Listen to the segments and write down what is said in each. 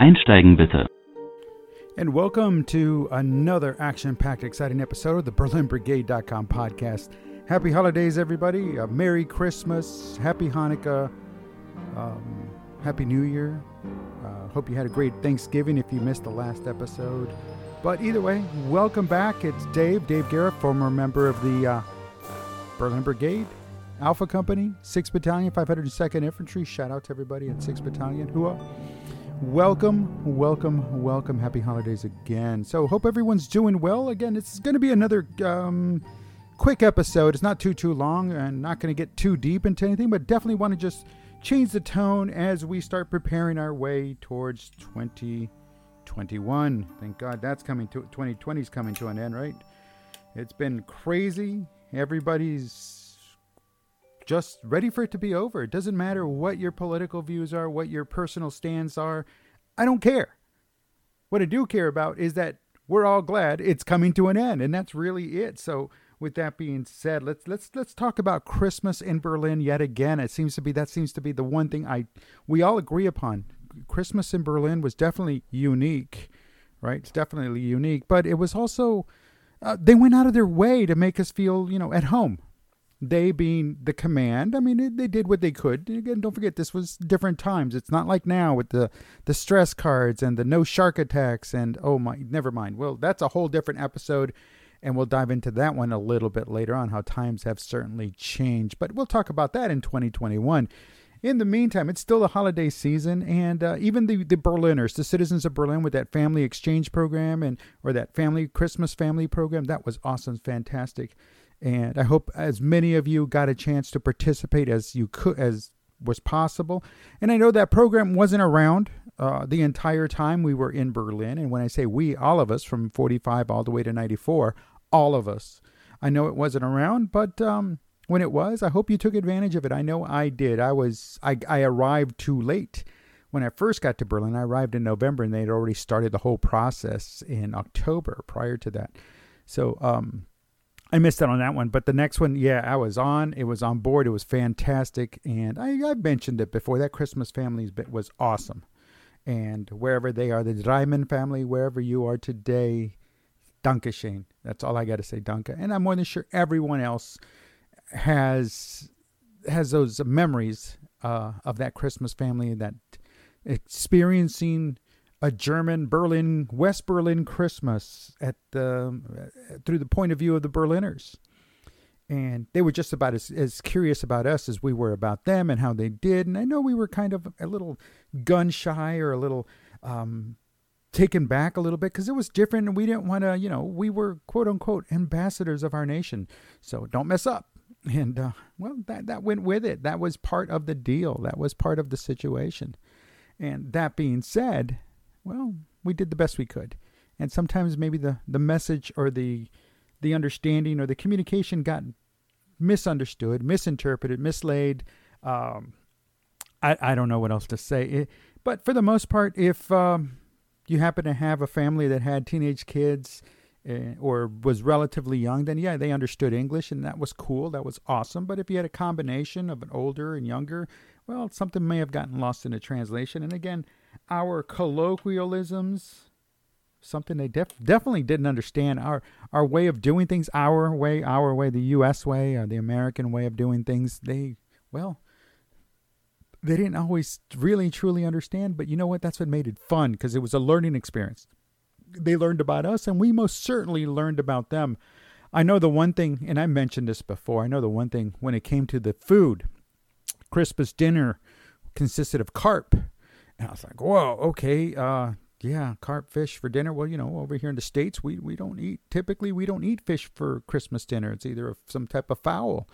Einsteigen bitte. And welcome to another action packed, exciting episode of the BerlinBrigade.com podcast. Happy holidays, everybody. Uh, Merry Christmas. Happy Hanukkah. Um, Happy New Year. Uh, hope you had a great Thanksgiving if you missed the last episode. But either way, welcome back. It's Dave, Dave Garrett, former member of the uh, Berlin Brigade, Alpha Company, 6th Battalion, 502nd Infantry. Shout out to everybody at 6th Battalion. Whoa. Welcome, welcome, welcome. Happy holidays again. So, hope everyone's doing well. Again, it's going to be another um, quick episode. It's not too, too long and not going to get too deep into anything, but definitely want to just change the tone as we start preparing our way towards 2021. Thank God that's coming to 2020 is coming to an end, right? It's been crazy. Everybody's just ready for it to be over. It doesn't matter what your political views are, what your personal stands are. I don't care. What I do care about is that we're all glad it's coming to an end, and that's really it. So, with that being said, let's let's let's talk about Christmas in Berlin yet again. It seems to be that seems to be the one thing I we all agree upon. Christmas in Berlin was definitely unique, right? It's definitely unique, but it was also uh, they went out of their way to make us feel, you know, at home they being the command. I mean they did what they could. Again don't forget this was different times. It's not like now with the the stress cards and the no shark attacks and oh my never mind. Well that's a whole different episode and we'll dive into that one a little bit later on how times have certainly changed. But we'll talk about that in 2021 in the meantime, it's still the holiday season, and uh, even the, the Berliners, the citizens of Berlin, with that family exchange program and or that family Christmas family program, that was awesome, fantastic. And I hope as many of you got a chance to participate as you could as was possible. And I know that program wasn't around uh, the entire time we were in Berlin. And when I say we, all of us from 45 all the way to 94, all of us. I know it wasn't around, but um, when it was, I hope you took advantage of it. I know I did. I was I, I arrived too late. When I first got to Berlin, I arrived in November and they had already started the whole process in October prior to that. So um, I missed out on that one, but the next one, yeah, I was on. It was on board. It was fantastic, and I, I mentioned it before. That Christmas family was awesome, and wherever they are, the Dreiman family, wherever you are today, Danke schön. That's all I got to say, Dunka. And I'm more than sure everyone else has has those memories uh, of that Christmas family, that experiencing a German Berlin, West Berlin Christmas at the through the point of view of the Berliners. And they were just about as, as curious about us as we were about them and how they did. And I know we were kind of a little gun shy or a little um, taken back a little bit because it was different and we didn't want to, you know, we were quote unquote ambassadors of our nation. So don't mess up. And uh, well, that, that went with it. That was part of the deal, that was part of the situation. And that being said, well, we did the best we could. And sometimes maybe the, the message or the the understanding or the communication got misunderstood, misinterpreted, mislaid. Um, I, I don't know what else to say. It, but for the most part, if um, you happen to have a family that had teenage kids uh, or was relatively young, then yeah, they understood English and that was cool. That was awesome. But if you had a combination of an older and younger, well, something may have gotten lost in the translation. And again, our colloquialisms, something they def- definitely didn't understand. Our our way of doing things, our way, our way, the U.S. way, or the American way of doing things. They well, they didn't always really truly understand. But you know what? That's what made it fun because it was a learning experience. They learned about us, and we most certainly learned about them. I know the one thing, and I mentioned this before. I know the one thing when it came to the food. Christmas dinner consisted of carp and I was like, whoa, okay, uh, yeah, carp fish for dinner. Well, you know, over here in the states, we we don't eat. Typically, we don't eat fish for Christmas dinner. It's either some type of fowl,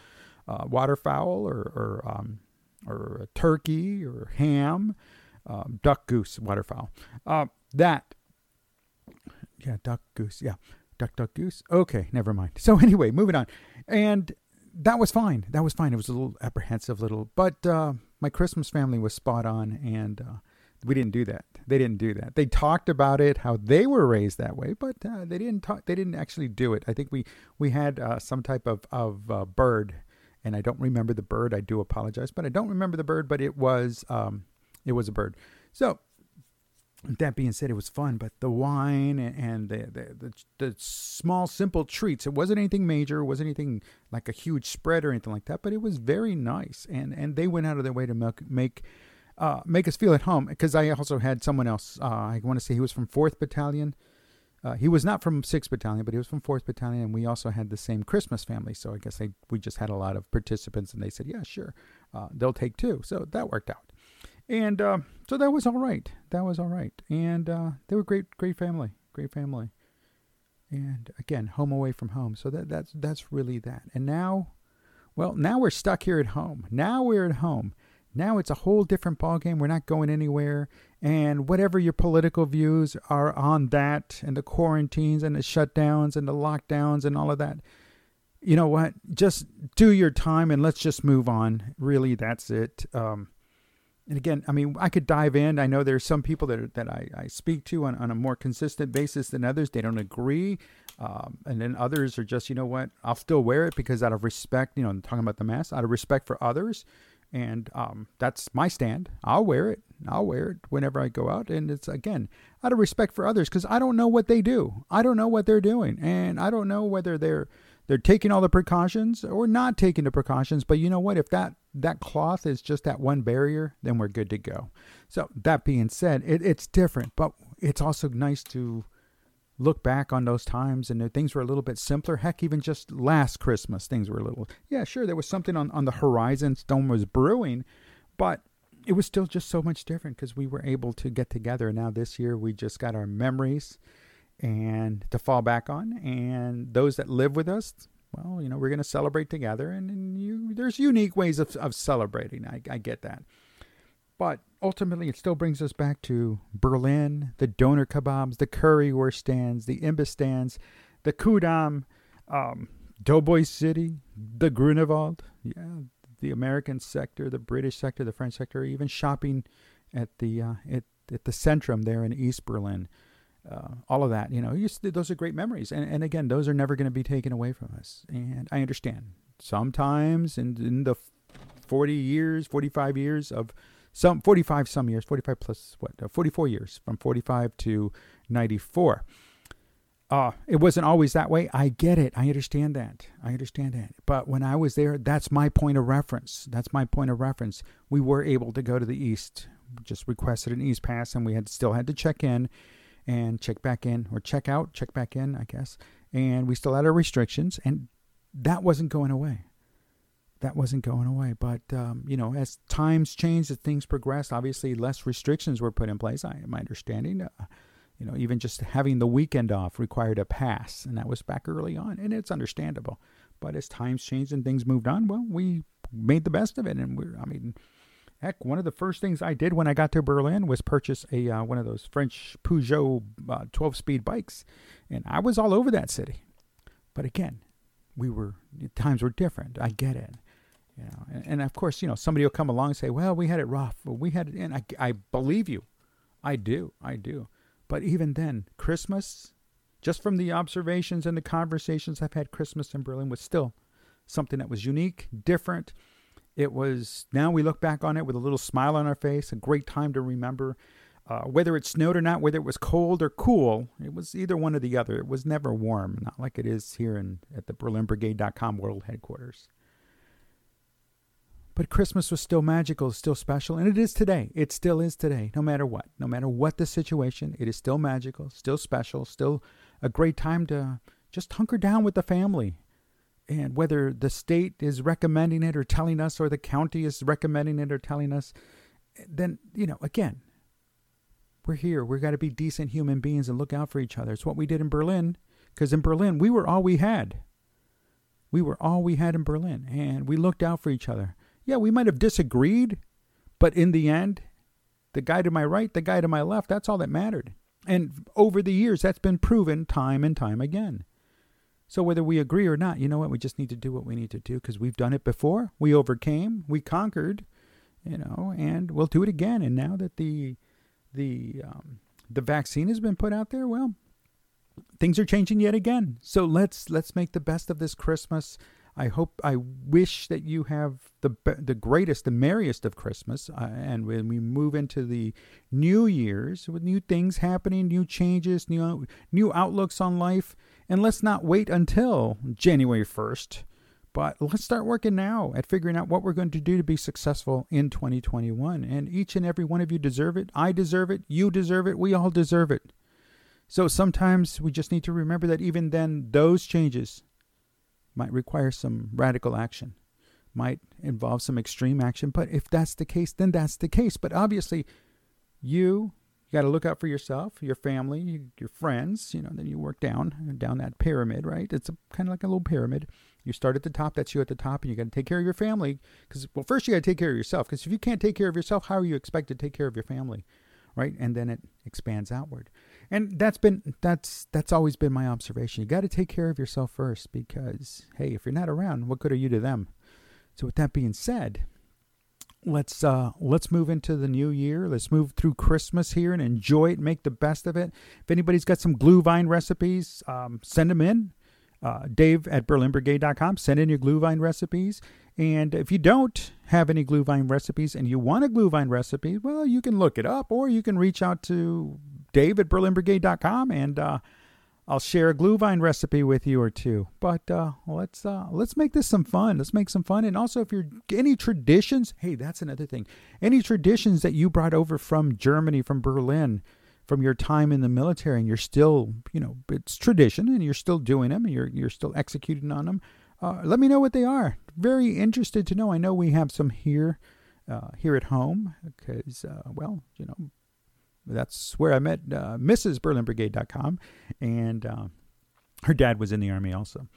uh, waterfowl, or or um, or a turkey or ham, um, duck, goose, waterfowl. Uh, that, yeah, duck, goose, yeah, duck, duck, goose. Okay, never mind. So anyway, moving on, and that was fine. That was fine. It was a little apprehensive, little, but uh, my Christmas family was spot on, and uh, we didn't do that. They didn't do that. They talked about it, how they were raised that way, but uh, they didn't talk. They didn't actually do it. I think we we had uh, some type of of uh, bird, and I don't remember the bird. I do apologize, but I don't remember the bird. But it was um, it was a bird. So that being said, it was fun, but the wine and the, the the, the small simple treats. It wasn't anything major. It wasn't anything like a huge spread or anything like that. But it was very nice, and and they went out of their way to make make uh, make us feel at home. Because I also had someone else. Uh, I want to say he was from Fourth Battalion. Uh, he was not from Sixth Battalion, but he was from Fourth Battalion, and we also had the same Christmas family. So I guess we just had a lot of participants, and they said, "Yeah, sure, uh, they'll take two. So that worked out. And uh, so that was all right. That was all right. And uh, they were great, great family, great family. And again, home away from home. So that that's that's really that. And now, well, now we're stuck here at home. Now we're at home. Now it's a whole different ballgame. We're not going anywhere. And whatever your political views are on that, and the quarantines and the shutdowns and the lockdowns and all of that, you know what? Just do your time and let's just move on. Really, that's it. Um, and again, I mean, I could dive in. I know there's some people that that I, I speak to on, on a more consistent basis than others. They don't agree, um, and then others are just, you know what, I'll still wear it because out of respect, you know, I'm talking about the mask, out of respect for others, and um, that's my stand. I'll wear it. I'll wear it whenever I go out, and it's again out of respect for others because I don't know what they do. I don't know what they're doing, and I don't know whether they're they're taking all the precautions or not taking the precautions. But you know what? If that that cloth is just that one barrier, then we're good to go. So that being said, it, it's different, but it's also nice to look back on those times and things were a little bit simpler. Heck, even just last Christmas, things were a little yeah, sure, there was something on, on the horizon, Stone was brewing, but it was still just so much different because we were able to get together. Now this year we just got our memories and to fall back on. And those that live with us, well, you know, we're going to celebrate together. And, and you, there's unique ways of, of celebrating. I, I get that. But ultimately, it still brings us back to Berlin, the doner kebabs, the currywurst stands, the imbiss stands, the Kudamm, um, Doughboy City, the Grunewald, yeah, the American sector, the British sector, the French sector, even shopping at the uh, at, at the Centrum there in East Berlin uh, all of that. You know, you, those are great memories, and and again, those are never going to be taken away from us. And I understand sometimes in in the forty years, forty five years of some 45 some years 45 plus what uh, 44 years from 45 to 94 uh, it wasn't always that way. I get it. I understand that. I understand that. But when I was there, that's my point of reference. That's my point of reference. We were able to go to the east. Just requested an east pass, and we had still had to check in and check back in or check out, check back in, I guess. And we still had our restrictions, and that wasn't going away. That wasn't going away. But um, you know, as times changed, as things progressed, obviously less restrictions were put in place. I my understanding. Uh, you know, even just having the weekend off required a pass, and that was back early on, and it's understandable. But as times changed and things moved on, well, we made the best of it, and we're. I mean, Heck, one of the first things I did when I got to Berlin was purchase a uh, one of those French Peugeot 12-speed uh, bikes, and I was all over that city. But again, we were times were different. I get it, you know. And, and of course, you know, somebody will come along and say, "Well, we had it rough. We had it." And I, I believe you, I do, I do. But even then, Christmas, just from the observations and the conversations I've had, Christmas in Berlin was still something that was unique, different it was, now we look back on it with a little smile on our face, a great time to remember. Uh, whether it snowed or not, whether it was cold or cool, it was either one or the other. It was never warm, not like it is here in, at the BerlinBrigade.com world headquarters. But Christmas was still magical, still special, and it is today. It still is today, no matter what. No matter what the situation, it is still magical, still special, still a great time to just hunker down with the family. And whether the state is recommending it or telling us or the county is recommending it or telling us then you know again we're here. We've got to be decent human beings and look out for each other. It's what we did in berlin because in berlin we were all we had. We were all we had in berlin and we looked out for each other yeah we might have disagreed but in the end the guy to my right the guy to my left that's all that mattered and over the years that's been proven time and time again so whether we agree or not, you know what? We just need to do what we need to do because we've done it before. We overcame. We conquered. You know, and we'll do it again. And now that the the um, the vaccine has been put out there, well, things are changing yet again. So let's let's make the best of this Christmas. I hope, I wish that you have the the greatest, the merriest of Christmas. Uh, and when we move into the New Year's with new things happening, new changes, new new outlooks on life, and let's not wait until January first. But let's start working now at figuring out what we're going to do to be successful in 2021. And each and every one of you deserve it. I deserve it. You deserve it. We all deserve it. So sometimes we just need to remember that even then, those changes might require some radical action, might involve some extreme action. But if that's the case, then that's the case. But obviously, you you got to look out for yourself, your family, your friends. You know, then you work down down that pyramid, right? It's kind of like a little pyramid. You start at the top, that's you at the top, and you got to take care of your family. Because well, first you got to take care of yourself. Because if you can't take care of yourself, how are you expected to take care of your family, right? And then it expands outward. And that's been that's that's always been my observation. You got to take care of yourself first, because hey, if you're not around, what good are you to them? So with that being said, let's uh let's move into the new year let's move through christmas here and enjoy it make the best of it if anybody's got some Glühwein recipes um, send them in uh, Dave at berlinbrigade.com. Send in your Glühwein recipes. And if you don't have any Glühwein recipes and you want a Glühwein recipe, well, you can look it up or you can reach out to Dave at berlinbrigade.com and uh, I'll share a Glühwein recipe with you or two. But uh, let's uh, let's make this some fun. Let's make some fun. And also, if you're any traditions, hey, that's another thing. Any traditions that you brought over from Germany, from Berlin, from your time in the military and you're still, you know, it's tradition and you're still doing them and you're, you're still executing on them, uh, let me know what they are. Very interested to know. I know we have some here, uh, here at home because, uh, well, you know, that's where I met uh, Mrs. BerlinBrigade.com and uh, her dad was in the army also.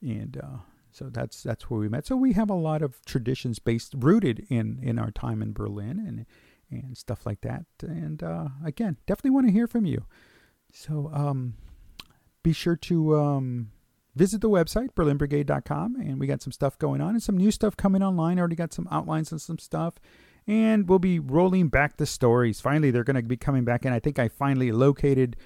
And, uh, so that's that's where we met. So we have a lot of traditions based rooted in in our time in Berlin and and stuff like that. And uh, again, definitely want to hear from you. So um, be sure to um, visit the website, berlinbrigade.com, and we got some stuff going on and some new stuff coming online. I already got some outlines and some stuff. And we'll be rolling back the stories. Finally, they're going to be coming back. And I think I finally located,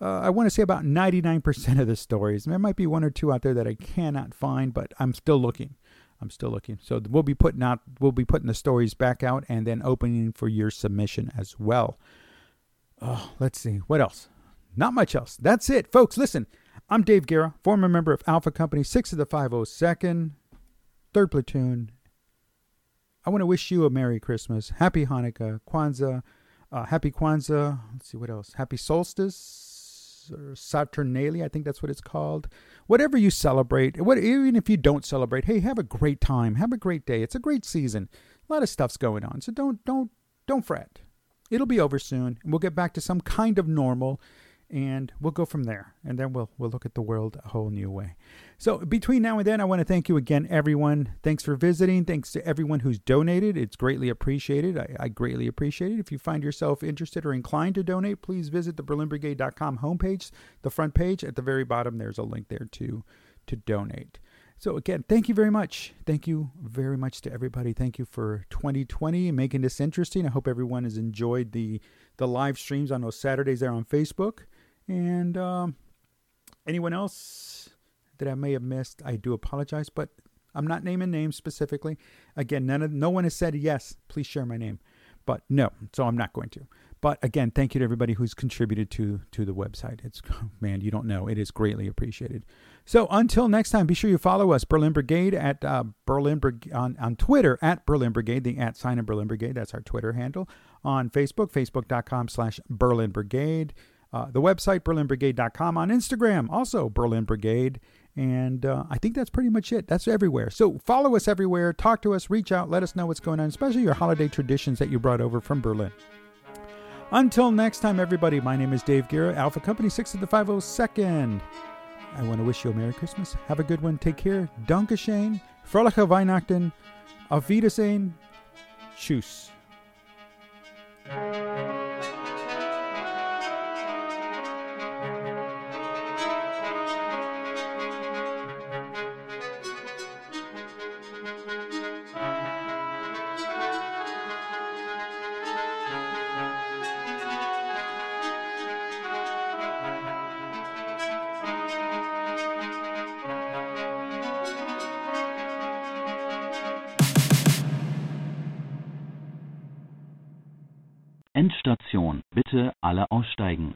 uh, I want to say about 99% of the stories. There might be one or two out there that I cannot find, but I'm still looking. I'm still looking. So we'll be putting out we'll be putting the stories back out and then opening for your submission as well. Oh, let's see. What else? Not much else. That's it, folks. Listen, I'm Dave Guerra, former member of Alpha Company, 6 of the 502nd, 3rd Platoon. I want to wish you a Merry Christmas, Happy Hanukkah, Kwanzaa, uh, Happy Kwanzaa. Let's see what else. Happy Solstice or Saturnalia, I think that's what it's called. Whatever you celebrate, what even if you don't celebrate, hey, have a great time, have a great day. It's a great season. A lot of stuff's going on, so don't don't don't fret. It'll be over soon, and we'll get back to some kind of normal and we'll go from there. And then we'll we'll look at the world a whole new way. So between now and then, I want to thank you again, everyone. Thanks for visiting. Thanks to everyone who's donated. It's greatly appreciated. I, I greatly appreciate it. If you find yourself interested or inclined to donate, please visit the BerlinBrigade.com homepage. The front page at the very bottom, there's a link there to to donate. So again, thank you very much. Thank you very much to everybody. Thank you for 2020 making this interesting. I hope everyone has enjoyed the the live streams on those Saturdays there on Facebook. And um, anyone else that I may have missed, I do apologize, but I'm not naming names specifically. Again, none of, no one has said yes, please share my name. But no, so I'm not going to. But again, thank you to everybody who's contributed to to the website. It's man, you don't know, it is greatly appreciated. So until next time, be sure you follow us, Berlin Brigade at uh, Berlin Brigade on, on Twitter at Berlin Brigade, the at sign of Berlin Brigade. That's our Twitter handle. On Facebook, facebook.com slash Berlin Brigade. Uh, the website, berlinbrigade.com. On Instagram, also Berlin Brigade. And uh, I think that's pretty much it. That's everywhere. So follow us everywhere. Talk to us. Reach out. Let us know what's going on, especially your holiday traditions that you brought over from Berlin. Until next time, everybody, my name is Dave Guerra, Alpha Company 6 of the 502nd. I want to wish you a Merry Christmas. Have a good one. Take care. Dankeschön. Fröhliche Weihnachten. Auf Wiedersehen. Tschüss. Alle aussteigen.